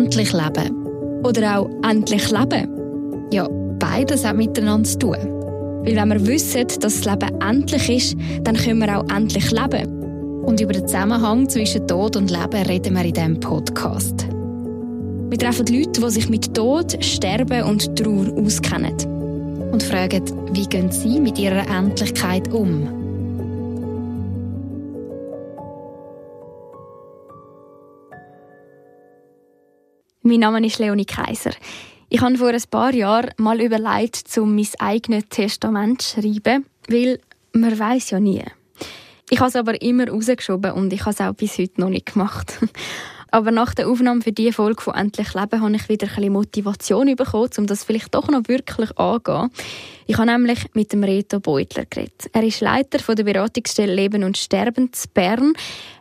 endlich leben. Oder auch endlich leben. Ja, beides hat miteinander zu tun. Weil wenn wir wissen, dass das Leben endlich ist, dann können wir auch endlich leben. Und über den Zusammenhang zwischen Tod und Leben reden wir in diesem Podcast. Wir treffen Leute, die sich mit Tod, Sterben und Trauer auskennen. Und fragen, wie gehen sie mit ihrer Endlichkeit um? Mein Name ist Leonie Kaiser. Ich habe vor ein paar Jahren mal überlegt, um mein eigenes Testament zu schreiben, weil man weiß ja nie. Ich habe es aber immer rausgeschoben und ich habe es auch bis heute noch nicht gemacht. Aber nach der Aufnahme für diese Folge von «Endlich Leben» habe ich wieder ein bisschen Motivation bekommen, um das vielleicht doch noch wirklich anzugehen. Ich habe nämlich mit dem Reto Beutler geredet. Er ist Leiter der Beratungsstelle Leben und Sterben zu Bern.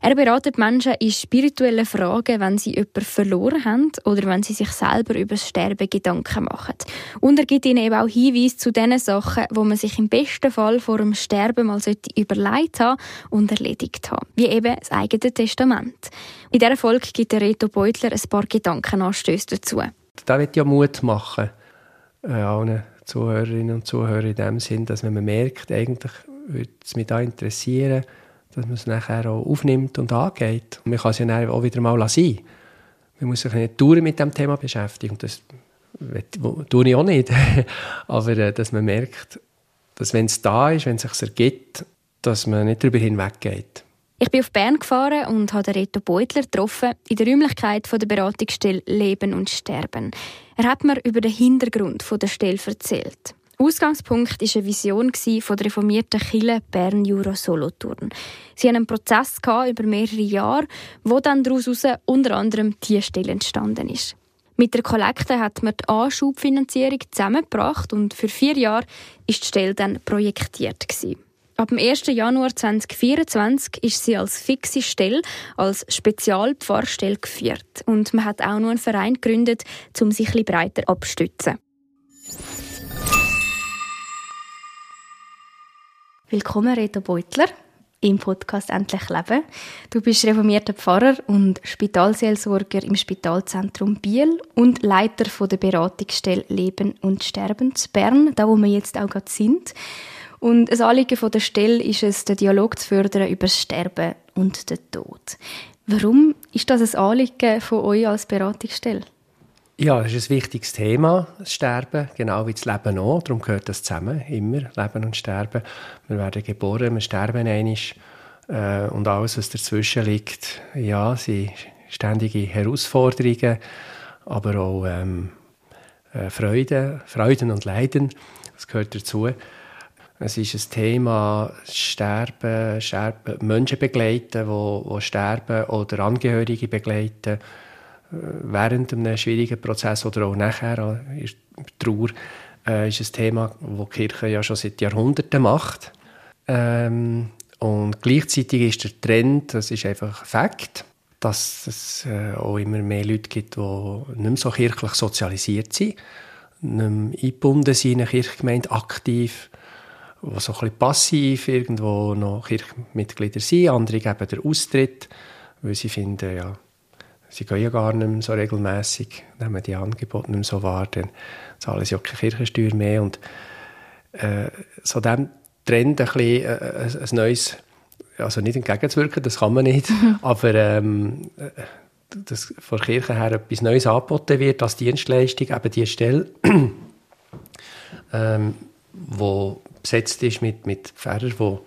Er beratet Menschen in spirituellen Fragen, wenn sie jemanden verloren haben oder wenn sie sich selber über das Sterben Gedanken machen. Und er gibt ihnen eben auch Hinweise zu den Sachen, wo man sich im besten Fall vor dem Sterben mal überlegt haben und erledigt haben. Wie eben das eigene Testament. In dieser Folge gibt der Reto Beutler ein paar Gedankenanstöße dazu. Da wird ja Mut machen, äh, allen Zuhörerinnen und Zuhörern in dem Sinn, dass wenn man merkt, eigentlich würde es mich da interessieren, dass man es nachher auch aufnimmt und angeht. Und man kann es ja auch wieder mal sein. Man muss sich nicht dauernd mit dem Thema beschäftigen. Das tue ich auch nicht. Aber äh, dass man merkt, dass wenn es da ist, wenn es sich ergibt, dass man nicht darüber hinweggeht. Ich bin auf Bern gefahren und habe Reto Beutler getroffen in der Räumlichkeit der Beratungsstelle Leben und Sterben. Er hat mir über den Hintergrund der Stelle erzählt. Ausgangspunkt war eine Vision von der reformierten Kirche Bern Jura Solothurn. Sie hatten einen Prozess über mehrere Jahre, wo dann daraus unter anderem diese Stelle entstanden ist. Mit der Kollekte hat man die Anschubfinanzierung zusammengebracht und für vier Jahre ist die Stelle dann projektiert gewesen. Ab dem 1. Januar 2024 ist sie als fixe Stelle, als Spezialpfarrstelle geführt. Und man hat auch noch einen Verein gegründet, um sich ein breiter abzustützen. Willkommen, Reto Beutler, im Podcast «Endlich Leben». Du bist reformierter Pfarrer und Spitalseelsorger im Spitalzentrum Biel und Leiter der Beratungsstelle «Leben und Sterben» zu Bern, da wo wir jetzt auch gerade sind. Und ein Anliegen der Stelle ist es, den Dialog zu fördern über das Sterben und den Tod. Warum ist das ein Anliegen von euch als Beratungsstelle? Ja, es ist ein wichtiges Thema, das Sterben, genau wie das Leben auch. Darum gehört das zusammen, immer, Leben und Sterben. Wir werden geboren, wir sterben einmal. Äh, und alles, was dazwischen liegt, ja, sind ständige Herausforderungen, aber auch ähm, äh, Freude, Freuden und Leiden, das gehört dazu. Es ist ein Thema Sterben, Sterben Menschen begleiten, die, sterben oder Angehörige begleiten äh, während einem schwierigen Prozess oder auch nachher in der Trauer äh, ist ein Thema, das die Kirche ja schon seit Jahrhunderten macht. Ähm, und gleichzeitig ist der Trend, das ist einfach ein Fakt, dass es äh, auch immer mehr Leute gibt, die nicht mehr so kirchlich sozialisiert sind, nicht mehr eingebunden sind in eine Kirchgemeinde, aktiv die so ein bisschen passiv irgendwo noch Kirchenmitglieder sind. Andere geben den Austritt, weil sie finden, ja, sie gehen ja gar nicht mehr so regelmässig, nehmen die Angebote nicht mehr so wahr, dann zahlen sie auch keine Kirchensteuer mehr. Und äh, so dem Trend ein bisschen äh, ein, neues, also nicht entgegenzuwirken, das kann man nicht, aber ähm, äh, dass von der Kirche her etwas Neues angeboten wird als Dienstleistung, eben die Stelle, ähm, wo besetzt ist mit, mit Pfarrern, die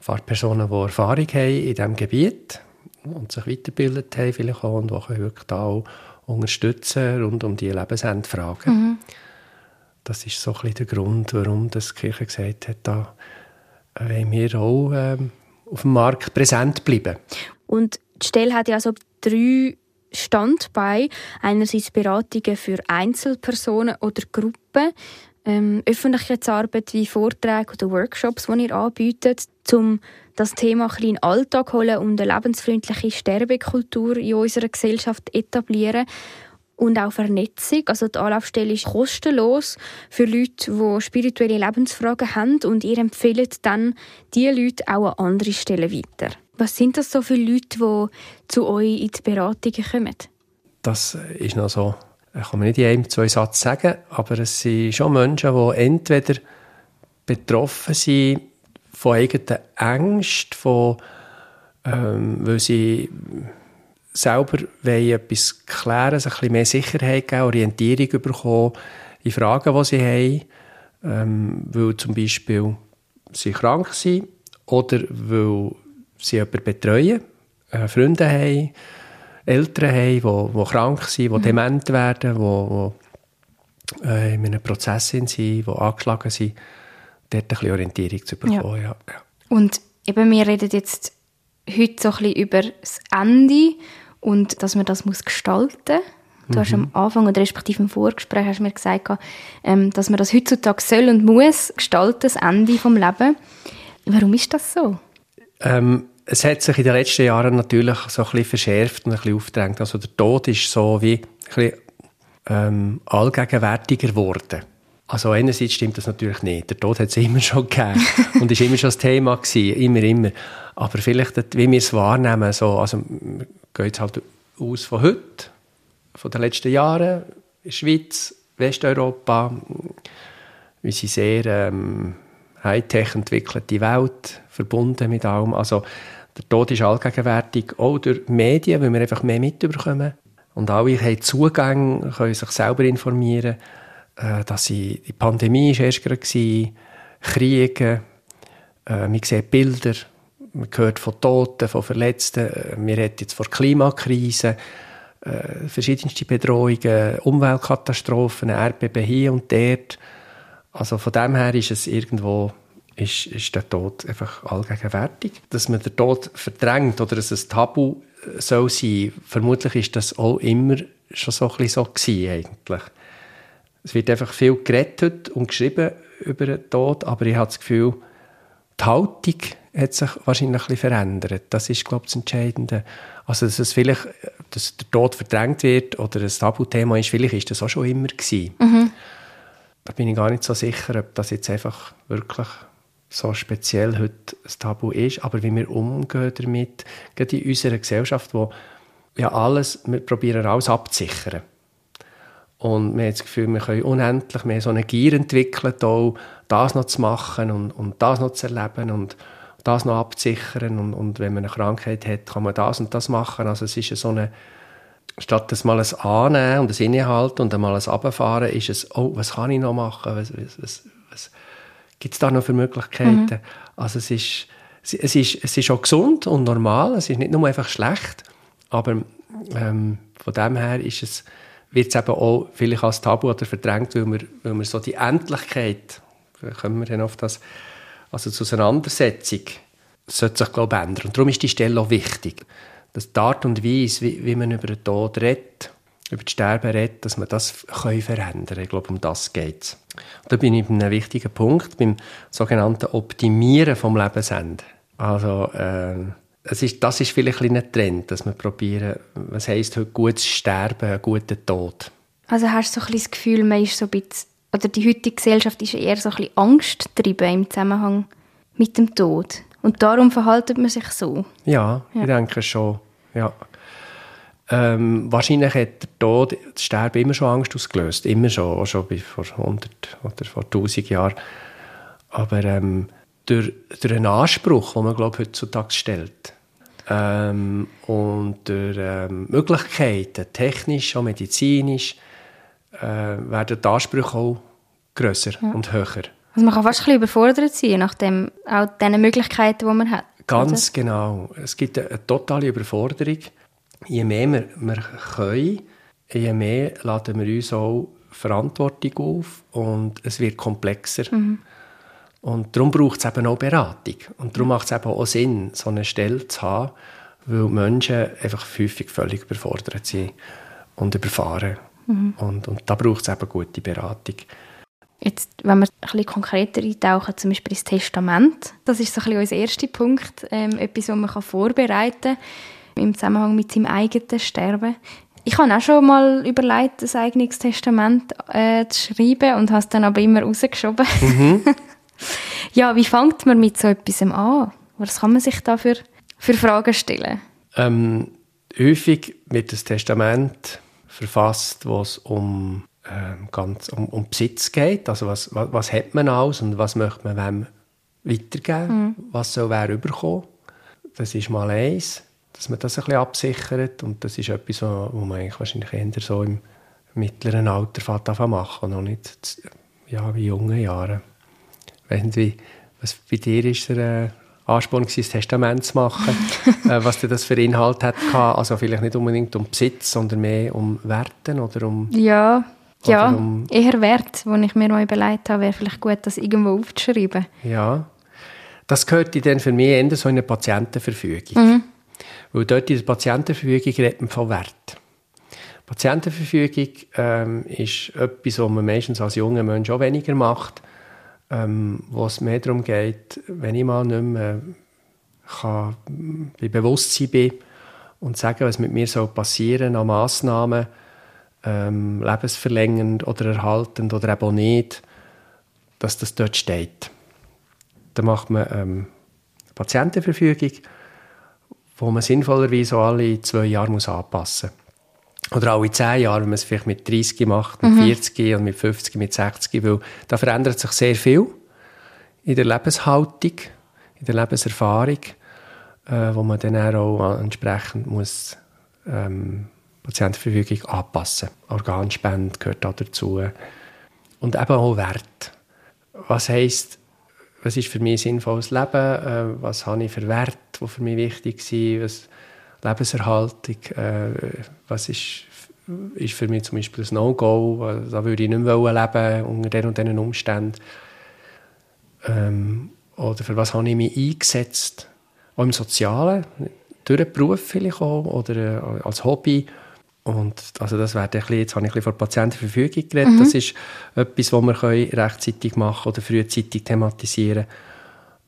Fahrpersonen, die Erfahrung haben in diesem Gebiet und sich weitergebildet haben vielleicht auch, und die wirklich da auch unterstützen rund um die Lebensendfragen. Mhm. Das ist so ein bisschen der Grund, warum das die Kirche gesagt hat, da wollen wir auch ähm, auf dem Markt präsent bleiben. Und die Stelle hat ja so drei Standbeine. Einerseits Beratungen für Einzelpersonen oder Gruppen, ähm, Öffentlichkeitsarbeit wie Vorträge oder Workshops, die ihr anbietet, um das Thema ein in den Alltag holen und eine lebensfreundliche Sterbekultur in unserer Gesellschaft etablieren und auch Vernetzung. Also die Anlaufstelle ist kostenlos für Leute, die spirituelle Lebensfragen haben und ihr empfehlt dann diese Leute auch an andere Stellen weiter. Was sind das so für Leute, die zu euch in die Beratungen kommen? das ist noch so, kann man nicht in einem, zwei Sätzen sagen, aber es sind schon Menschen, die entweder betroffen sind von eigenen Ängsten, von, ähm, weil sie selber etwas klären, sich ein bisschen mehr Sicherheit geben, Orientierung bekommen in Fragen, die sie haben, ähm, weil zum Beispiel sie krank sind oder weil sie jemanden betreuen, äh, Freunde haben, Eltern haben, die, die krank sind, die mhm. dement werden, die, die äh, in einem Prozess sind, die angeschlagen sind, dort ein bisschen Orientierung zu bekommen. Ja. Ja, Und eben, wir reden jetzt heute so ein bisschen über das Ende und dass man das muss gestalten muss. Du mhm. hast am Anfang oder respektive im Vorgespräch hast mir gesagt, ähm, dass man das heutzutage soll und muss gestalten, das Ende des Lebens. Warum ist das so? Ähm, es hat sich in den letzten Jahren natürlich so ein bisschen verschärft und ein bisschen aufgedrängt. Also der Tod ist so wie ein bisschen, ähm, allgegenwärtiger geworden. Also einerseits stimmt das natürlich nicht. Der Tod hat es immer schon gegeben und ist immer schon das Thema gewesen, immer, immer. Aber vielleicht, wie wir es wahrnehmen, so, also geht jetzt halt aus von heute, von den letzten Jahren, Schweiz, Westeuropa, wir sind sehr ähm, Hightech entwickelte Welt, verbunden mit allem. Also der Tod ist allgegenwärtig, auch durch Medien, weil wir einfach mehr mitbekommen. Und alle haben Zugang, können sich selber informieren, äh, dass sie, die Pandemie war erst gerade, Kriege, äh, man sieht Bilder, man hört von Toten, von Verletzten, äh, wir reden jetzt von Klimakrise, äh, verschiedenste Bedrohungen, Umweltkatastrophen, Erdbeben hier und dort. Also von dem her ist es irgendwo ist, ist der Tod einfach allgegenwärtig. Dass man den Tod verdrängt oder dass es ein Tabu äh, soll sein, vermutlich ist das auch immer schon so ein bisschen so gewesen, eigentlich. Es wird einfach viel geredet und geschrieben über den Tod, aber ich habe das Gefühl, die Haltung hat sich wahrscheinlich ein bisschen verändert. Das ist, glaube ich, das Entscheidende. Also, dass es vielleicht, dass der Tod verdrängt wird oder ein Tabuthema ist, vielleicht ist das auch schon immer gewesen. Mhm. Da bin ich gar nicht so sicher, ob das jetzt einfach wirklich so speziell heute ein Tabu ist, aber wie wir umgehen damit, gerade in unserer Gesellschaft, wo ja alles, wir probieren alles abzusichern. Und wir haben das Gefühl, wir können unendlich mehr so eine Gier entwickeln, auch das noch zu machen und, und das noch zu erleben und das noch abzusichern. Und, und wenn man eine Krankheit hat, kann man das und das machen. Also es ist so eine, statt das mal ein Annehmen und ein Innehalten und einmal ein Abfahren, ist es, oh, was kann ich noch machen? Was, was, was, gibt es da noch für Möglichkeiten? Mhm. Also es ist, es, ist, es ist auch gesund und normal, es ist nicht nur einfach schlecht, aber ähm, von dem her ist es, wird es eben auch vielleicht als Tabu oder verdrängt, weil wir, weil wir so die Endlichkeit, kommen wir dann auf das, also zur Auseinandersetzung, sollte sich, glaube ich, ändern. Und darum ist die Stelle auch wichtig. Dass die Art und Weise, wie, wie man über den Tod redet, über das Sterben redet, dass man das können verändern kann. Ich glaube, um das geht es. Da bin ich bei einem wichtigen Punkt, beim sogenannten Optimieren vom Lebensende. Also, äh, es ist, das ist vielleicht ein, ein Trend, dass wir probieren, was heisst heute gutes Sterben, einen guten Tod. Also hast du so ein bisschen das Gefühl, man ist so ein bisschen, oder die heutige Gesellschaft ist eher so ein bisschen angstgetrieben im Zusammenhang mit dem Tod. Und darum verhaltet man sich so. Ja, ja. ich denke schon. Ja. Ähm, wahrscheinlich hat der Tod, das Sterben immer schon Angst ausgelöst. Immer schon, auch schon vor 100 oder vor 1000 Jahren. Aber ähm, durch, durch einen Anspruch, den man glaube ich, heutzutage stellt, ähm, und durch ähm, Möglichkeiten, technisch und medizinisch, äh, werden die Ansprüche auch grösser ja. und höher. Also man kann fast ein bisschen überfordert sein, nach dem, auch den Möglichkeiten, die man hat. Ganz oder? genau. Es gibt eine, eine totale Überforderung je mehr wir, wir können, je mehr laden wir uns auch Verantwortung auf und es wird komplexer. Mhm. Und darum braucht es eben auch Beratung. Und darum macht es eben auch Sinn, so eine Stelle zu haben, weil Menschen einfach häufig völlig überfordert sind und überfahren. Mhm. Und, und da braucht es eben gute Beratung. Jetzt, wenn wir ein bisschen konkreter eintauchen, zum Beispiel ins Testament, das ist so ein bisschen unser erster Punkt, ähm, etwas, was man vorbereiten kann im Zusammenhang mit seinem eigenen Sterben. Ich habe auch schon mal überlegt, ein eigenes Testament äh, zu schreiben und habe es dann aber immer rausgeschoben. Mhm. ja, wie fängt man mit so etwas an? Was kann man sich da für, für Fragen stellen? Ähm, häufig wird das Testament verfasst, wo es um, ganz, um, um Besitz geht. Also was, was, was hat man alles und was möchte man wem weitergeben? Mhm. Was soll wer überkommen? Das ist mal eins, dass man das ein bisschen absichert. Und das ist etwas, wo man eigentlich wahrscheinlich eher so im mittleren Alter fährt machen und noch nicht ja, wie jungen Jahren. Ich weiß nicht, wie, was bei dir ist der äh, Ansporn war, das Testament zu machen, äh, was das für Inhalt hat Also vielleicht nicht unbedingt um Besitz, sondern mehr um Werten oder um... Ja, ja um, eher Wert, wo ich mir mal überlegt habe, wäre vielleicht gut, das irgendwo aufzuschreiben. Ja, das gehört dann für mich eher so in eine Patientenverfügung. Mhm. Weil dort in der Patientenverfügung redet man von Wert. Patientenverfügung ähm, ist etwas, was man meistens als junger Mensch auch weniger macht, ähm, wo es mehr darum geht, wenn ich mal nicht mehr kann, bei Bewusstsein bin und sagen, was mit mir so passieren an Massnahmen, ähm, lebensverlängernd oder erhaltend oder eben auch nicht, dass das dort steht. Da macht man ähm, Patientenverfügung, wo man sinnvollerweise alle zwei Jahre muss anpassen muss. Oder alle zehn Jahre, wenn man es vielleicht mit 30 macht, mit mhm. 40 und mit 50, mit 60, weil da verändert sich sehr viel in der Lebenshaltung, in der Lebenserfahrung, äh, wo man dann auch entsprechend muss ähm, Patientenverfügung anpassen. Organspende gehört auch dazu. Und eben auch Wert. Was heisst, was ist für mich sinnvolles Leben? Äh, was habe ich für Werte, die für mich wichtig sind? Was, Lebenserhaltung, äh, was ist, ist für mich zum Beispiel ein No-Go, da würde ich nicht mehr leben unter den und diesen Umständen. Ähm, oder für was habe ich mich eingesetzt? Auch im Sozialen, durch den Beruf vielleicht auch, oder äh, als Hobby. Und also das wäre ein bisschen, jetzt habe ich ein bisschen von Patientenverfügung geredet, mhm. das ist etwas, was wir rechtzeitig machen oder frühzeitig thematisieren können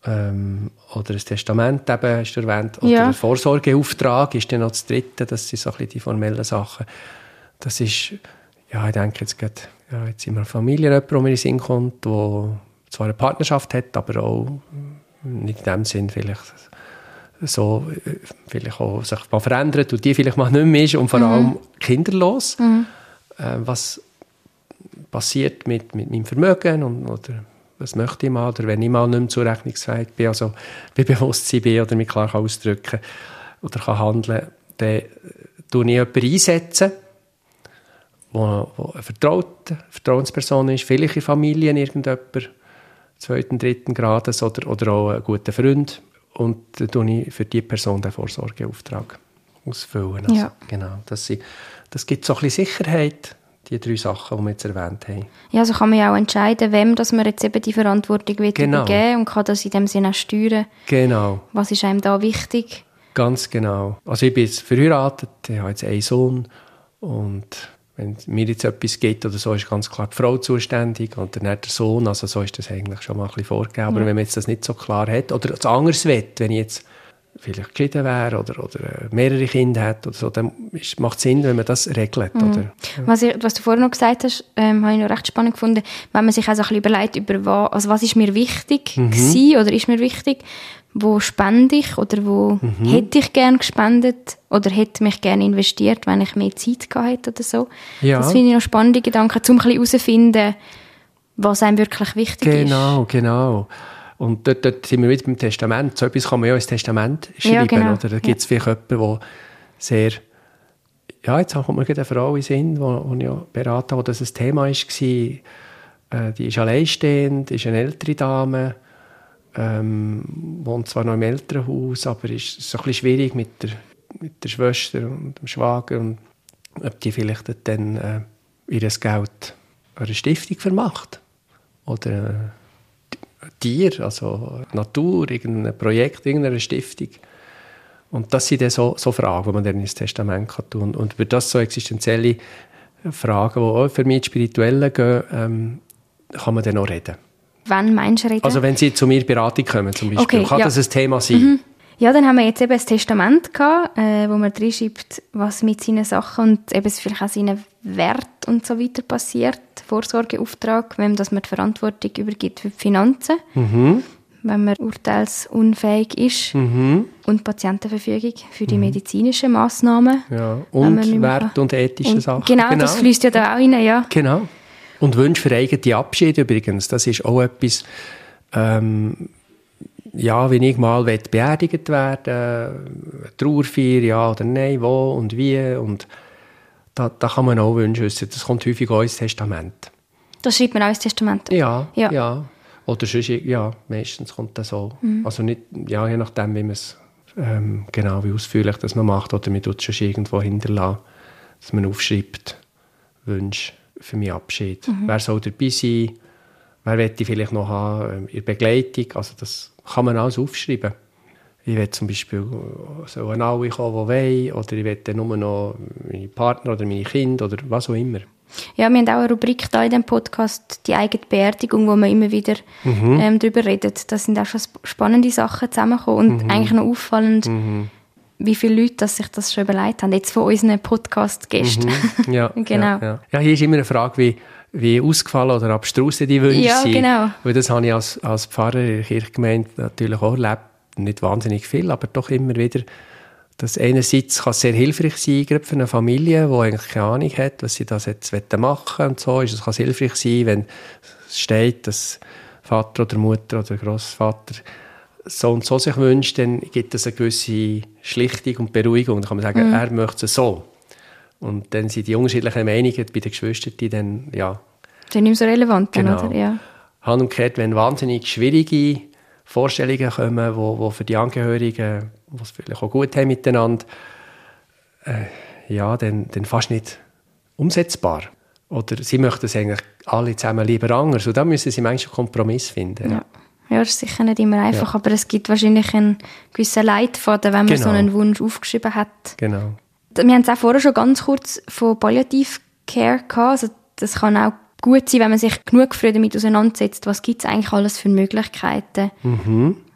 ähm, oder ein Testament eben, hast du erwähnt, oder ja. ein Vorsorgeauftrag ist dann noch das Dritte, das sind so ein bisschen die formellen Sachen. Das ist, ja, ich denke jetzt gerade, ja, jetzt sind wir eine Familie, jemand, der mir in den Sinn kommt, der zwar eine Partnerschaft hat, aber auch nicht in dem Sinn vielleicht so, vielleicht auch sich mal verändert und die vielleicht mal nicht mehr ist und vor mhm. allem kinderlos. Mhm. Äh, was passiert mit, mit meinem Vermögen und, oder was möchte ich mal, oder wenn ich mal nicht mehr zurechnungsfähig bin, also bei Bewusstsein bin oder mich klar kann ausdrücken oder kann handeln, dann tue ich jemanden einsetzen, wo, wo eine vertraute Vertrauensperson ist, vielleicht in Familien irgendjemand, zweiten, dritten Grades oder, oder auch ein guter Freund und dann tue ich für diese Person den Vorsorgeauftrag ausfüllen. Also, ja. Genau, das, das gibt so ein bisschen Sicherheit, die drei Sachen, die wir jetzt erwähnt haben. Ja, also kann man ja auch entscheiden, wem dass man jetzt eben die Verantwortung will genau. übergeben und kann das in dem Sinne auch steuern. Genau. Was ist einem da wichtig? Ganz genau. Also ich bin jetzt verheiratet, ich habe jetzt einen Sohn und wenn mir jetzt etwas geht oder so, ist ganz klar die Frau zuständig und dann der Sohn, also so ist das eigentlich schon mal ein bisschen vorgegeben. Aber ja. wenn man jetzt das nicht so klar hat oder es anders will, wenn ich jetzt vielleicht geschieden wäre oder, oder äh, mehrere Kinder hat oder so, dann macht es Sinn, wenn man das regelt. Mhm. Oder? Was, ich, was du vorhin noch gesagt hast, ähm, habe ich noch recht spannend gefunden, wenn man sich auch so ein bisschen überlegt, über was, also was ist mir wichtig mhm. gewesen, oder ist mir wichtig, wo spende ich oder wo mhm. hätte ich gerne gespendet oder hätte mich gerne investiert, wenn ich mehr Zeit gehabt hätte oder so. Ja. Das finde ich noch spannende Gedanken, um ein bisschen herauszufinden, was einem wirklich wichtig genau, ist. Genau, genau. Und dort, dort sind wir wieder beim Testament. So etwas kann man ja ins Testament schreiben. Ja, genau. Oder da gibt es ja. vielleicht jemanden, der sehr... Ja, jetzt kommt mir eine Frau in den Sinn, die ich ja beraten wo das ein Thema war. Äh, die ist alleinstehend, ist eine ältere Dame, ähm, wohnt zwar noch im Elternhaus, aber ist so ein bisschen schwierig mit der, mit der Schwester und dem Schwager und ob die vielleicht dann äh, ihr Geld einer Stiftung vermacht. Oder... Tier, also Natur, irgendein Projekt, irgendeine Stiftung. Und das sind dann so, so Fragen, die man dann ins Testament kann tun Und über das so existenzielle Fragen, die auch für mich spirituelle gehen, ähm, kann man dann auch reden. Wann meinst du reden? Also wenn Sie zu mir Beratung kommen zum Beispiel, okay, kann ja. das ein Thema sein? Mhm. Ja, dann haben wir jetzt eben ein Testament gehabt, äh, wo man drin schreibt, was mit seinen Sachen und eben vielleicht auch seinen Wert und so weiter passiert. Vorsorgeauftrag, wem dass man die Verantwortung übergibt für die Finanzen. Mhm. wenn man urteilsunfähig ist. Mhm. Und Patientenverfügung für die medizinischen Massnahmen. Ja. Und Wert und ethische Und Sachen. Genau, das fließt ja da auch rein, ja. Genau. Und Wünsche für eigene Abschied übrigens, das ist auch etwas, ähm, ja, wenn ich mal beerdigt werden Trauerfeier, ja oder nein, wo und wie. Und da, da kann man auch Wünsche äußern. Das kommt häufig auch ins Testament. Das schreibt man auch ins Testament. Ja, Ja. ja. Oder sonst, ja, meistens kommt das so. Also nicht, ja, je nachdem, wie man es, ähm, genau, wie ausführlich das man macht, oder man tut es schon irgendwo hinterlassen, dass man aufschreibt, Wünsche für meinen Abschied. Wer soll dabei sein? Wer möchte ich vielleicht noch haben ähm, in der Begleitung? Also das kann man alles aufschreiben. Ich will zum Beispiel äh, sollen alle kommen, die wollen, oder ich will nur noch meine Partner oder meine Kinder oder was auch immer. Ja, wir haben auch eine Rubrik da in dem Podcast, die eigene Beerdigung, wo wir immer wieder Mhm. ähm, darüber reden. Da sind auch schon sp- spannende Sachen zusammengekommen und Mhm. eigentlich noch auffallend, wie viele Leute dass sich das schon überlegt haben. Jetzt von unseren Podcast-Gästen. Mhm. Ja, Genau. Ja, ja. ja, hier ist immer eine Frage, wie, wie ausgefallen oder abstrus die Wünsche Ja, sind. genau. Weil das habe ich als, als Pfarrer in der Kirchgemeinde natürlich auch erlebt. Nicht wahnsinnig viel, aber doch immer wieder. Das einerseits kann sehr hilfreich sein, gerade für eine Familie, die eigentlich keine Ahnung hat, was sie das jetzt machen wollen und so. Ist, es kann hilfreich sein, wenn es steht, dass Vater oder Mutter oder Großvater so und so sich wünscht, dann gibt es eine gewisse Schlichtung und Beruhigung. Dann kann man sagen, er möchte es so. Und dann sind die unterschiedlichen Meinungen bei den Geschwistern die dann, ja, ist nicht mehr so relevant, dann, Genau. oder? Ja. Hand umgekehrt, wenn wahnsinnig schwierige Vorstellungen kommen, wo, wo für die Angehörigen, es vielleicht auch gut haben miteinander, äh, ja, dann, dann fast nicht umsetzbar. Oder sie möchten es eigentlich alle zusammen lieber anders. Und da müssen sie manchmal einen Kompromiss finden. Ja. ja, das ist sicher nicht immer einfach, aber es gibt wahrscheinlich einen gewissen Leitfaden, wenn man Genau. so einen Wunsch aufgeschrieben hat. Genau. Wir haben es auch vorher schon ganz kurz von Palliative Care gehabt. Also das kann auch gut sein, wenn man sich genug früh damit auseinandersetzt, was gibt es eigentlich alles für Möglichkeiten.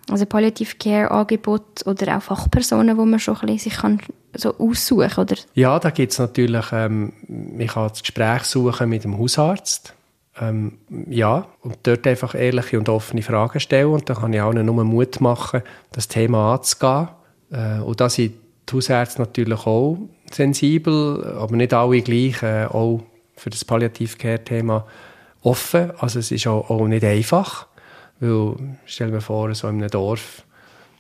Also Palliative Care Angebot oder auch Fachpersonen, wo man schon ein bisschen sich kann so aussuchen oder Ja, da gibt es natürlich, ähm, ich kann das Gespräch suchen mit dem Hausarzt. Ähm, ja, und dort einfach ehrliche und offene Fragen stellen. Und dann kann ich auch nur Mut machen, das Thema anzugehen. Äh, und da sind die Hausärzte natürlich auch sensibel, aber nicht alle gleich, äh, auch für das Palliativ-Care-Thema offen. Also es ist auch, auch nicht einfach, weil, stell mir vor, so in einem Dorf,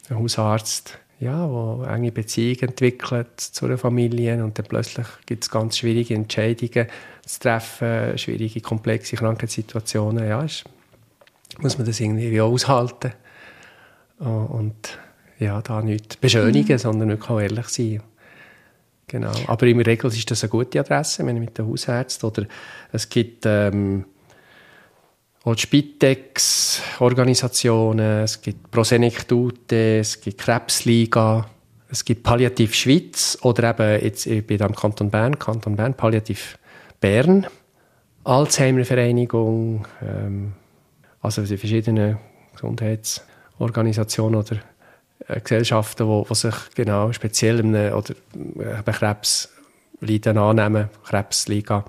ein Hausarzt, ja, der enge Beziehungen entwickelt zu einer Familie und dann plötzlich gibt es ganz schwierige Entscheidungen zu treffen, schwierige, komplexe Krankheitssituationen, ja, ist, muss man das irgendwie auch aushalten und ja, da nicht beschönigen, sondern wirklich auch ehrlich sein. Genau. Aber der Regel ist das eine gute Adresse, wenn mit dem Hausarzt oder es gibt ähm, auch Spitex-Organisationen, es gibt Prosenektute, es gibt Krebsliga, es gibt Palliativ Schweiz oder eben jetzt ich bin am Kanton Bern, Kanton Bern, Palliativ Bern, Alzheimer-Vereinigung, ähm, also die verschiedenen Gesundheitsorganisationen oder Gesellschaften, die, sich genau speziell einem, oder äh, eben Krebsleiden annehmen, Krebsliga,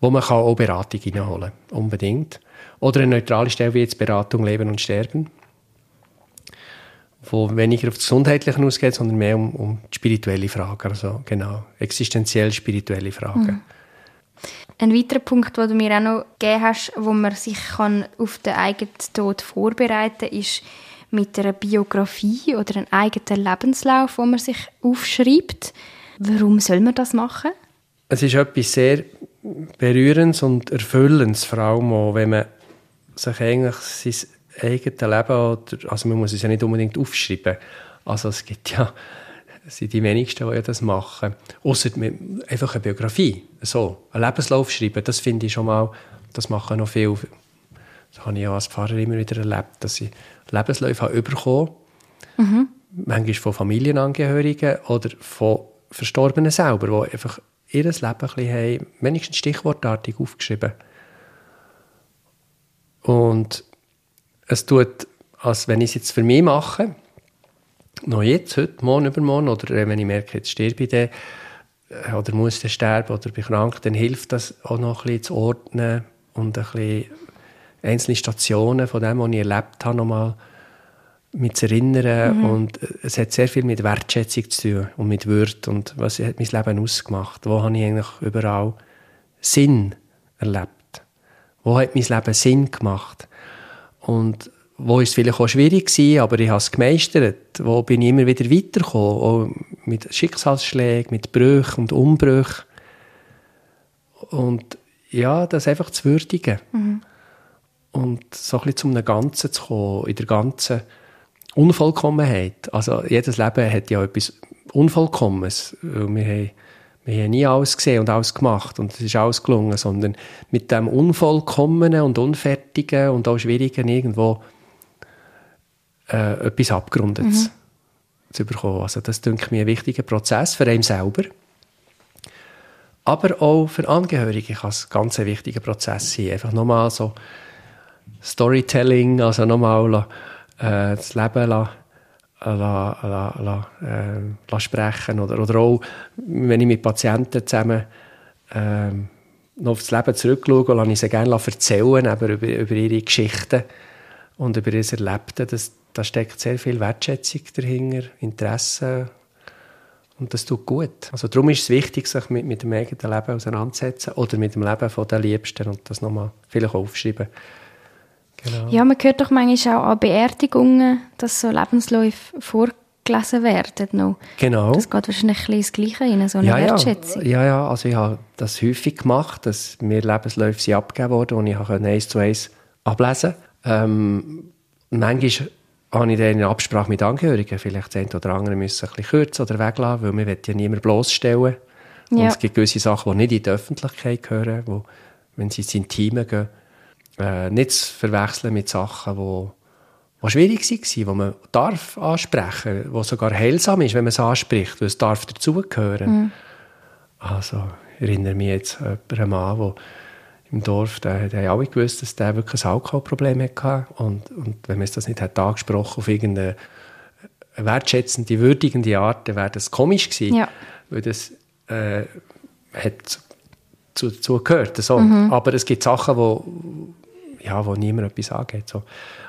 wo man auch Beratung reinholen kann, unbedingt. Oder eine neutrale Stelle wie jetzt Beratung Leben und Sterben, wo weniger auf das Gesundheitliche ausgeht, sondern mehr um, um spirituelle Fragen, also genau, existenziell spirituelle Fragen. Ein weiterer Punkt, den du mir auch noch gegeben hast, wo man sich kann auf den eigenen Tod vorbereiten kann, ist mit einer Biografie oder einem eigenen Lebenslauf, wo man sich aufschreibt. Warum soll man das machen? Es ist etwas sehr Berührendes und Erfüllendes, vor allem wenn man sich eigentlich sein eigenes Leben, oder, also man muss es ja nicht unbedingt aufschreiben, also es gibt ja, es sind die wenigsten, die das machen, außer einfach eine Biografie, so, einen Lebenslauf schreiben, das finde ich schon mal, das machen noch viel, das habe ich ja als Pfarrer immer wieder erlebt, dass ich Lebensläufe habe bekommen mhm. manchmal von Familienangehörigen oder von Verstorbenen selber, die einfach ihr Leben ein bisschen haben, wenigstens stichwortartig aufgeschrieben. Und es tut, als wenn ich es jetzt für mich mache, noch jetzt, heute, morgen, übermorgen, oder wenn ich merke, jetzt sterbe ich dann, oder muss dann sterben oder bin krank, dann hilft das auch noch ein bisschen zu ordnen und ein bisschen einzelne Stationen von dem, was ich erlebt habe, nochmal mich zu erinnern. Mhm. Und es hat sehr viel mit Wertschätzung zu tun und mit Würde und was hat mein Leben ausgemacht. Wo habe ich eigentlich überall Sinn erlebt? Wo hat mein Leben Sinn gemacht? Und wo ist es vielleicht auch schwierig gewesen, aber ich habe es gemeistert. Wo bin ich immer wieder weitergekommen, auch mit Schicksalsschlägen, mit Brüchen und Umbrüchen. Und ja, das einfach zu würdigen. Mhm. Und so ein bisschen zu einem Ganzen zu kommen, in der ganzen Unvollkommenheit. Also jedes Leben hat ja etwas Unvollkommenes. Wir haben, wir haben nie alles gesehen und alles gemacht und es ist alles gelungen, sondern mit dem Unvollkommenen und Unfertigen und auch Schwierigen irgendwo äh, etwas Abgerundetes mhm. zu bekommen. Also das ist mir ein wichtiger Prozess für einen selber. Aber auch für Angehörige kann es ganz ein wichtiger Prozess sein. Einfach nochmal so Storytelling, also nochmal äh, das Leben lassen, la, la, la, äh, sprechen. Oder, oder auch, wenn ich mit Patienten zusammen äh, noch aufs Leben zurückschaue, lasse ich sie gerne erzählen über, über ihre Geschichten und über ihr Erlebte. Das, da steckt sehr viel Wertschätzung dahinter, Interesse und das tut gut. Also darum ist es wichtig, sich mit, mit dem eigenen Leben auseinanderzusetzen oder mit dem Leben der Liebsten und das nochmal vielleicht aufschreiben. Genau. Ja, man hört doch manchmal auch an Beerdigungen, dass so Lebensläufe vorgelesen werden. Noch. Genau. Das geht wahrscheinlich ein das Gleiche in so eine ja, Wertschätzung. Ja, ja, also ich habe das häufig gemacht, dass mir Lebensläufe sind abgegeben wurden und ich konnte eins zu eins ablesen. Ähm, manchmal habe ich dann in Absprache mit Angehörigen vielleicht eine oder andere müssen ein bisschen kürzen oder weglassen, weil man ja niemand bloßstellen. Ja. Und es gibt gewisse Sachen, die nicht in die Öffentlichkeit gehören, wo, wenn sie ins Intime gehen, äh, nicht zu verwechseln mit Sachen, die was schwierig waren, die man darf ansprechen, wo sogar heilsam ist, wenn man es anspricht, weil es darf dazugehören. Mhm. Also, ich erinnere mich jetzt an einen Mann, der im Dorf, der, der haben alle gewusst, dass der wirklich ein Alkoholproblem hatte. Und, und wenn man es das nicht hat angesprochen auf irgendeine wertschätzende, würdigende Art, dann wäre das komisch gewesen. Ja. Weil das äh, hat zu, zu gehört. So. Mhm. Aber es gibt Sachen, wo, ja, wo niemand etwas angeht. So.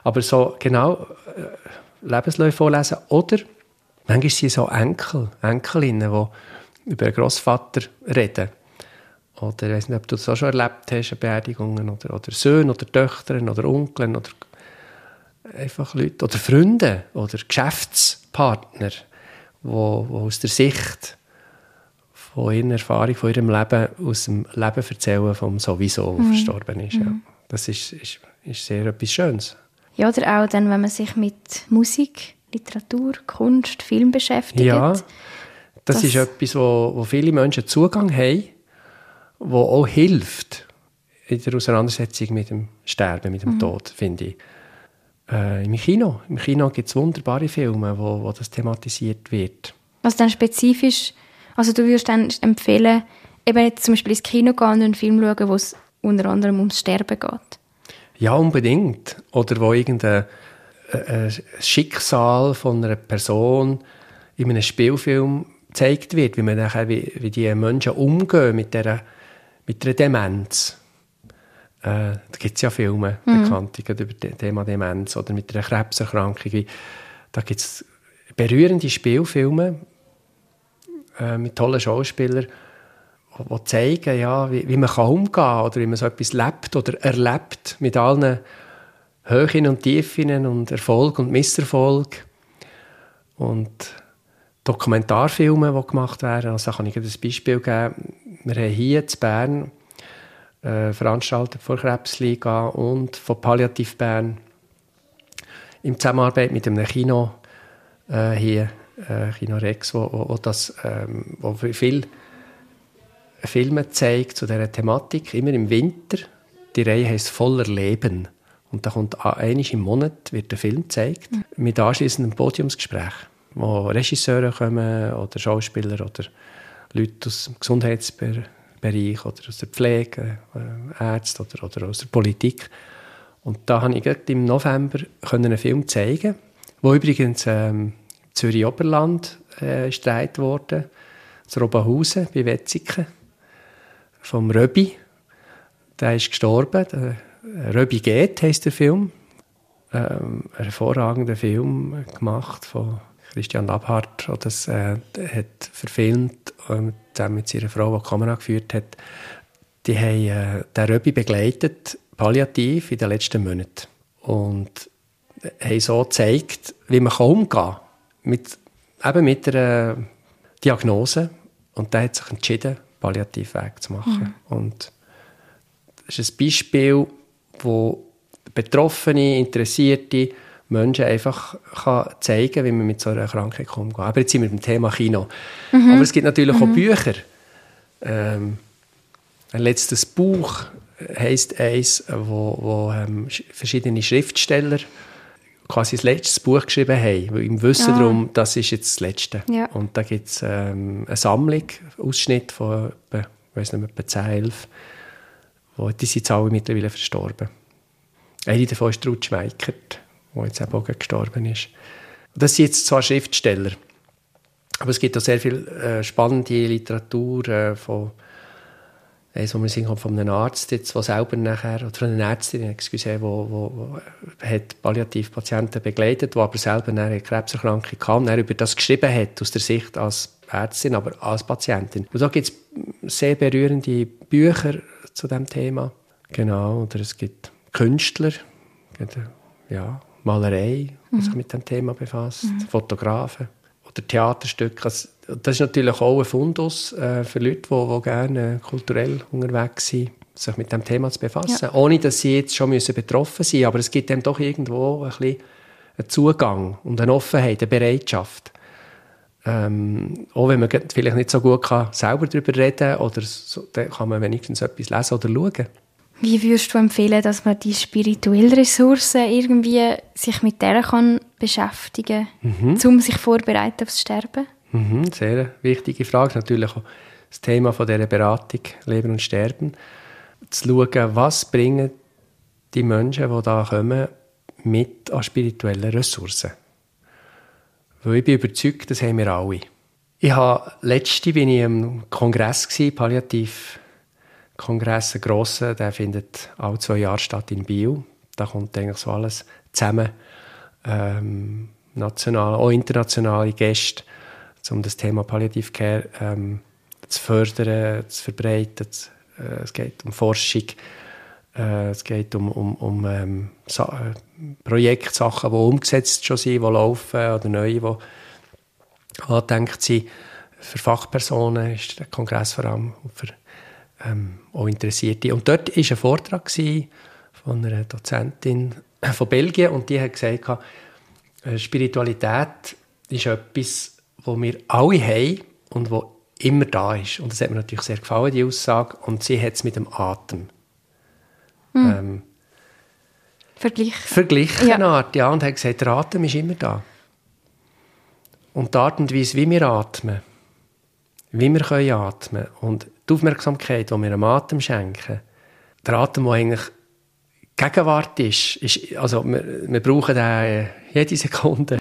Aber so genau äh, Lebensläufe vorlesen oder manchmal sind so Enkel, Enkelinnen, die über einen Großvater reden. Oder ich weiß nicht, ob du das auch schon erlebt hast, Beerdigungen oder, oder Söhne oder Töchter oder Onkeln oder einfach Leute oder Freunde oder Geschäftspartner, wo, wo aus der Sicht von ihrer Erfahrung, von ihrem Leben, aus dem Leben erzählen vom sowieso, der mhm. verstorben ist. Ja. Das ist, ist, ist sehr etwas Schönes. Ja, oder auch dann, wenn man sich mit Musik, Literatur, Kunst, Film beschäftigt. Ja, das, das ist etwas, wo, wo viele Menschen Zugang haben, wo auch hilft in der Auseinandersetzung mit dem Sterben, mit dem mhm. Tod, finde ich. Äh, Im Kino, im Kino gibt es wunderbare Filme, wo, wo das thematisiert wird. Was dann spezifisch, also du würdest dann empfehlen, eben jetzt zum Beispiel ins Kino gehen und einen Film schauen, wo es unter anderem ums Sterben geht. Ja, unbedingt. Oder wo irgendein äh, Schicksal von einer Person in einem Spielfilm gezeigt wird, wie, man nachher, wie, wie die Menschen umgehen mit der, mit Demenz. Äh, da gibt es ja Filme, mhm. bekannte über das Thema Demenz oder mit einer Krebserkrankung. Da gibt es berührende Spielfilme äh, mit tollen Schauspielern die zeigen, ja, wie, wie man kann umgehen kann oder wie man so etwas lebt oder erlebt mit allen Höhen und Tiefen und Erfolg und Misserfolg. Und Dokumentarfilme, die gemacht werden. Also da kann ich ein Beispiel geben. Wir haben hier in Bern äh, veranstaltet von Krebsliga und von Palliativ Bern in Zusammenarbeit mit einem Kino äh, hier, äh, Kino Rex, wo, wo, wo das, ähm, wo viel Filme zeigt zu dieser Thematik, immer im Winter. Die Reihe heißt Voller Leben. Und da kommt einmal im Monat wird der Film gezeigt, mhm. mit anschließendem Podiumsgespräch, wo Regisseure kommen oder Schauspieler oder Leute aus dem Gesundheitsbereich oder aus der Pflege, äh, Ärzte oder, oder aus der Politik. Und da habe ich im November einen Film zeigen, wo übrigens ähm, Zürich Oberland äh, ist wurde, zu Robenhausen bei Wetzigen vom Röbi. Der ist gestorben. Der Röbi geht, heißt der Film. ähm, einen hervorragenden Film gemacht von Christian Labhardt, der das äh, hat verfilmt, äh, mit seiner Frau, die die Kamera geführt hat. Die haben äh, den Röbi begleitet, palliativ, in den letzten Monaten. Und haben so gezeigt, wie man umgehen kann mit, eben mit einer Diagnose. Und der hat sich entschieden, Palliativweg zu machen. Mhm. Und das ist ein Beispiel, wo Betroffene, Interessierte Menschen einfach kann zeigen kann, wie man mit so einer Krankheit umgeht. Aber jetzt sind wir beim Thema Kino. Mhm. Aber es gibt natürlich mhm. auch Bücher. Ähm, ein letztes Buch heisst eins, wo, wo ähm, verschiedene Schriftsteller quasi das letzte Buch geschrieben haben, im Wissen ah. darum, das ist jetzt das letzte. Ja. Und da gibt es ähm, eine Sammlung, Ausschnitt von etwa, ich weiß nicht mehr, etwa 10, 11, wo, die sind alle mittlerweile verstorben. Eine davon ist Ruth Schweikert, der jetzt auch gestorben ist. Das sind jetzt zwar Schriftsteller, aber es gibt auch sehr viel äh, spannende Literatur äh, von eins, wo wir sind, von einem Arzt, jetzt, der selber nachher, oder von einer Ärztin, excuse, wo, wo, wo hat Palliativpatienten begleitet, die aber selber eine Krebserkrankung kam, und über das geschrieben hat, aus der Sicht als Ärztin, aber als Patientin. Und da gibt es sehr berührende Bücher zu dem Thema. Genau, oder es gibt Künstler, ja, Malerei, die mhm. sich mit dem Thema befasst, mhm. Fotografen oder Theaterstücke. Also, das ist natürlich auch ein Fundus äh, für Leute, die, die gerne kulturell unterwegs sind, sich mit dem Thema zu befassen. Ja. Ohne, dass sie jetzt schon müssen betroffen sein müssen. Aber es gibt dann doch irgendwo ein bisschen einen Zugang und eine Offenheit, eine Bereitschaft. Ähm, auch wenn man vielleicht nicht so gut kann, selber darüber reden kann, oder so, dann kann man wenigstens etwas lesen oder schauen. Wie würdest du empfehlen, dass man die spirituellen Ressourcen irgendwie sich mit kann beschäftigen, mhm. um sich vorbereiten aufs Sterben? Mhm, sehr wichtige Frage. Natürlich auch das Thema von dieser Beratung Leben und Sterben. Zu schauen, was bringen die Menschen, die da kommen, mit an spirituellen Ressourcen. Weil ich bin überzeugt, das haben wir alle. Ich habe letzte bin ich im Kongress gewesen, Palliativ Kongress, ein grosser, der findet alle zwei Jahre statt in Biel. Da kommt eigentlich so alles zusammen. Ähm, national, auch internationale Gäste, um das Thema Palliative Care ähm, zu fördern, zu verbreiten. Äh, es geht um Forschung, äh, es geht um, um, um ähm, Sa äh, Projektsachen, die umgesetzt schon sind, die laufen oder neue, die angedenkt sind. Für Fachpersonen ist der Kongress vor allem für ähm, auch Interessierte. Und dort war ein Vortrag von einer Dozentin von Belgien und die hat gesagt, äh, Spiritualität ist etwas, wo wir alle haben und wo immer da ist. Und das hat mir natürlich sehr gefallen, die Aussage. Und sie hat es mit dem Atem. Hm. Ähm, verglichen. Verglichen, ja. Art, ja. Und hat gesagt, der Atem ist immer da. Und die Art und Weise, wie wir atmen, wie wir können atmen und die Aufmerksamkeit, die wir dem Atem schenken, der Atem, der eigentlich Gegenwart ist, ist also wir, wir brauchen den äh, jede Sekunde.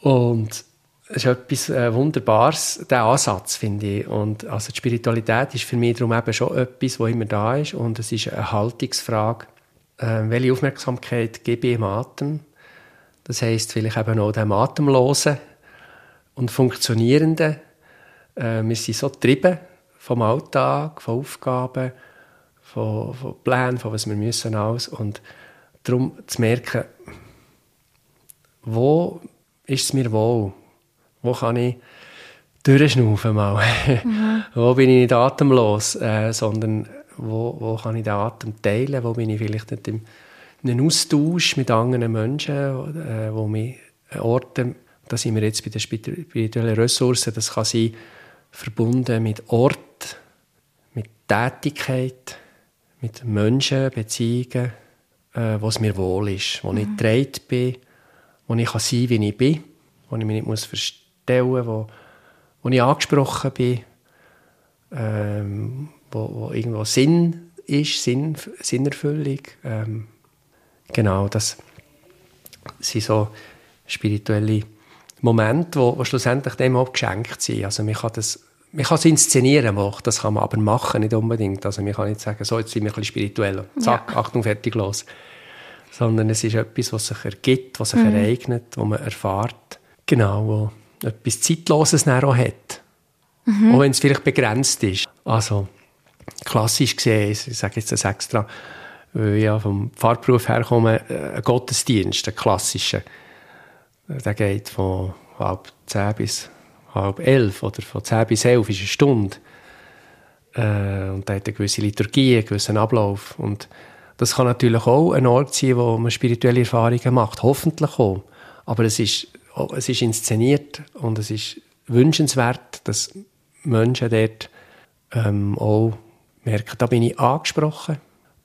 Und ist etwas äh, Wunderbares, der Ansatz, finde ich. Und also die Spiritualität ist für mich darum eben schon etwas, was immer da ist. Und es ist eine Haltungsfrage, äh, welche Aufmerksamkeit gebe ich im Atem. Das heisst vielleicht eben auch dem Atemlosen und Funktionierenden. Äh, wir sind so getrieben vom Alltag, von Aufgaben, von, von Plänen, von was wir müssen alles. Und darum zu merken, wo ist es mir wohl? Wo kann ich durchschnaufen mal? Mhm. wo bin ich nicht atemlos, äh, sondern wo, wo kann ich den Atem teilen? Wo bin ich vielleicht nicht im, in einem Austausch mit anderen Menschen, äh, wo mich Orte, da sind wir jetzt bei den spirituellen Ressourcen, das kann sein, verbunden mit Ort, mit Tätigkeit, mit Menschen, Beziehungen, äh, wo es mir wohl ist, wo mhm. ich getragen bin, wo ich kann sein wie ich bin, wo ich mich nicht muss verstellen muss, wo, wo ich angesprochen bin, ähm, wo, wo irgendwo Sinn ist, Sinn, Sinnerfüllung. Ähm, genau, das sind so spirituelle Momente, die, die schlussendlich dem auch geschenkt sind. Also man kann das man kann es inszenieren, das kann man aber machen, nicht unbedingt. Also man kann nicht sagen, so, jetzt sind wir ein bisschen spirituell. Zack, ja. Achtung, fertig, los. sondern es ist etwas, was sich ergibt, was sich mhm. ereignet, was man erfährt. Genau, wo etwas Zeitloses auch hat. Mhm. Auch wenn es vielleicht begrenzt ist. Also, klassisch gesehen, ich sage jetzt das extra, weil ich ja vom Pfarrberuf herkomme, äh, ein Gottesdienst, ein klassischer. Der geht von halb zehn bis halb elf oder von zehn bis elf ist eine Stunde. Äh, und da hat eine gewisse Liturgie, einen gewissen Ablauf. Und das kann natürlich auch ein Ort sein, wo man spirituelle Erfahrungen macht. Hoffentlich auch. Aber es ist, es ist inszeniert und es ist wünschenswert, dass Menschen dort ähm, auch merken, da bin ich angesprochen,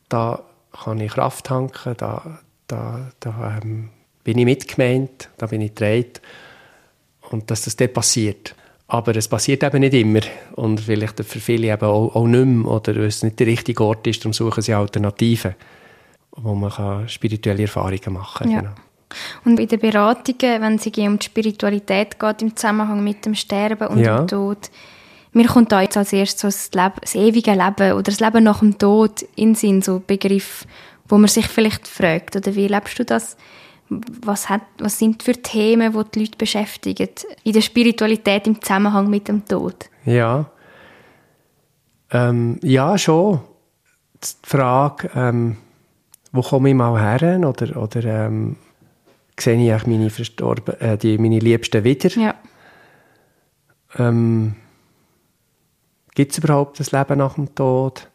da kann ich Kraft tanken, da, da, da ähm, bin ich mitgemeint, da bin ich gedreht und dass das dort passiert. Aber es passiert eben nicht immer und vielleicht für viele eben auch, auch nicht mehr oder weil es nicht der richtige Ort ist, darum suchen sie Alternativen, wo man kann spirituelle Erfahrungen machen kann. Ja. Genau. Und bei den Beratungen, wenn es um die Spiritualität geht, im Zusammenhang mit dem Sterben und ja. dem Tod, mir kommt da jetzt als erstes so das, Leben, das ewige Leben oder das Leben nach dem Tod in den Sinn, so Begriff, wo man sich vielleicht fragt, oder wie lebst du das? Was, hat, was sind für Themen, die die Leute beschäftigen in der Spiritualität im Zusammenhang mit dem Tod? Ja, ähm, ja schon. Die Frage, ähm, wo komme ich mal her oder, oder ähm, sehe ich meine, Verstorben, äh, die, meine Liebsten wieder? Ja. Ähm, Gibt es überhaupt das Leben nach dem Tod?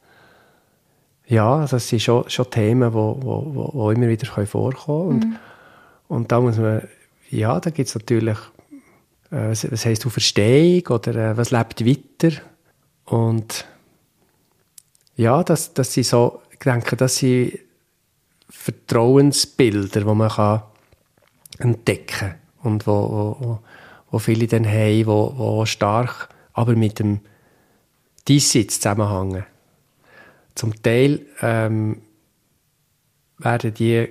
Ja, das sind schon, schon Themen, die wo, wo, wo immer wieder vorkommen können. Mhm. Und, da muss man, ja, da gibt es natürlich, äh, was, was heisst Auferstehung oder äh, was lebt weiter? Und ja, das, das sind so, ich denke, das sind Vertrauensbilder, die man kann entdecken und wo, wo, wo viele dann haben, wo, wo stark aber mit dem diesseits zusammenhängen. Zum Teil ähm, werden die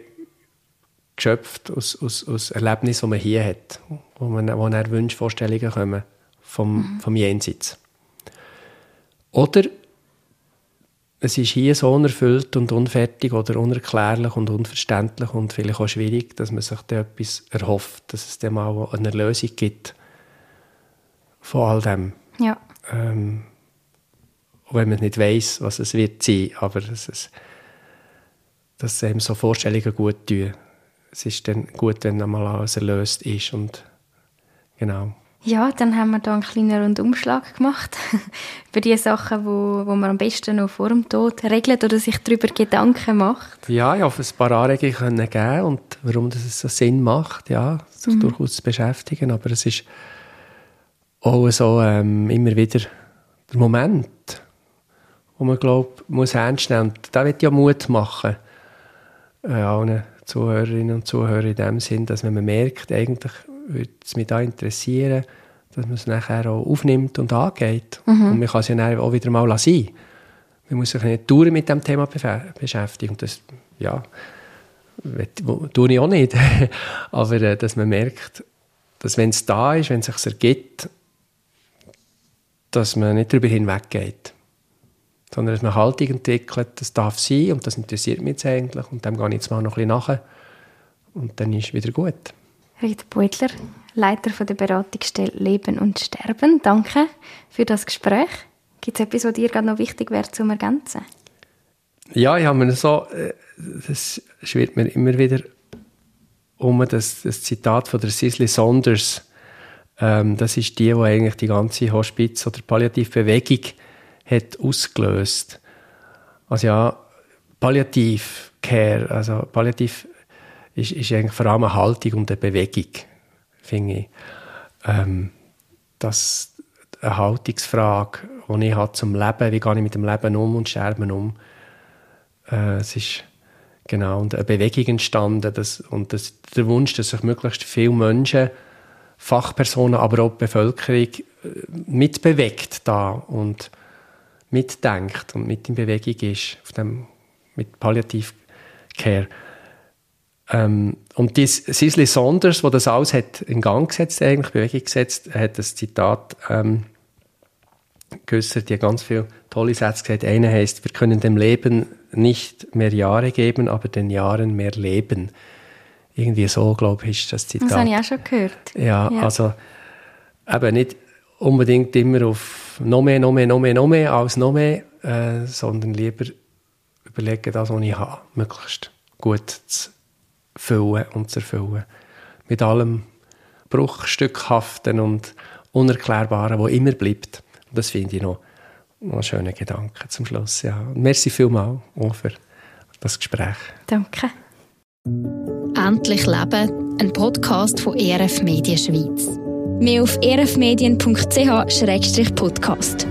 geschöpft aus, aus, aus Erlebnissen, die man hier hat, wo, man, wo dann Wunschvorstellungen kommen vom, mhm. vom Jenseits. Oder es ist hier so unerfüllt und unfertig oder unerklärlich und unverständlich und vielleicht auch schwierig, dass man sich da etwas erhofft, dass es dann mal eine Lösung gibt von all dem. Ja. Ähm, auch wenn man nicht weiß, was es wird sein, aber dass, es, dass einem so Vorstellungen gut tun. Es ist dann gut, wenn einmal alles erlöst ist und genau. Ja, dann haben wir da einen kleinen Rundumschlag gemacht über die Sachen, wo, wo man am besten noch vor dem Tod regelt oder sich darüber Gedanken macht. Ja, ich hoffe, ein paar Anregungen können geben und warum das so Sinn macht, ja, sich mhm. durchaus zu beschäftigen, aber es ist auch so ähm, immer wieder der Moment, wo man glaubt, muss ernst nehmen. Und da wird ja Mut machen äh, allen Zuhörerinnen und Zuhörern in dem Sinn, dass man merkt, eigentlich würde es mich da interessieren, dass man es nachher auch aufnimmt und angeht. Mhm. Und man kann es ja dann auch wieder mal sein. Man muss sich nicht dauernd mit dem Thema beschäftigen. Und das, ja, tue ich auch nicht. Aber äh, dass man merkt, dass wenn es da ist, wenn es sich ergibt, dass man nicht darüber hinweggeht sondern dass man Haltung entwickelt, das darf sein und das interessiert mich jetzt eigentlich und dem gehe ich jetzt mal noch ein bisschen nach und dann ist es wieder gut. Rita Beutler, Leiter der Beratungsstelle Leben und Sterben, danke für das Gespräch. Gibt es etwas, was dir gerade noch wichtig wäre zum Ergänzen? Ja, ich habe mir so, äh, das schwirrt mir immer wieder um das, das Zitat von der Cicely Saunders. Ähm, das ist die, die eigentlich die ganze Hospiz- oder Palliativbewegung hat ausgelöst. Also ja, Palliativ Care, also Palliativ ist, ist eigentlich vor allem eine Haltung und eine Bewegung, finde ich. Ähm, das eine Haltungsfrage, die ich habe zum Leben, wie gehe ich mit dem Leben um und Sterben um. Äh, es ist genau und eine Bewegung entstanden das, und das, der Wunsch, dass sich möglichst viele Menschen, Fachpersonen, aber auch die Bevölkerung äh, mitbewegt da und mitdenkt und mit in Bewegung ist, auf dem, mit Palliativ Care. Ähm, und dies, Cicely Saunders, wo das alles hat in Gang gesetzt, eigentlich Bewegung gesetzt, hat das Zitat ähm, geäußert, die ganz viele tolle Sätze gesagt. Einer heißt: Wir können dem Leben nicht mehr Jahre geben, aber den Jahren mehr Leben. Irgendwie so, glaube ich, ist das Zitat. Das habe ich auch schon gehört. Ja, ja. also eben nicht unbedingt immer auf noch mehr, noch mehr, noch mehr, noch mehr als noch mehr, äh, sondern lieber überlegen, das, was ich habe, möglichst gut zu füllen und zu erfüllen. Mit allem Bruchstückhaften und Unerklärbaren, wo immer bleibt. Und das finde ich noch, noch einen schönen Gedanken zum Schluss. Ja. merci vielmals auch für das Gespräch. Danke. Endlich Leben, ein Podcast von ERF Medien Schweiz. Mehr auf erfmedien.ch-podcast.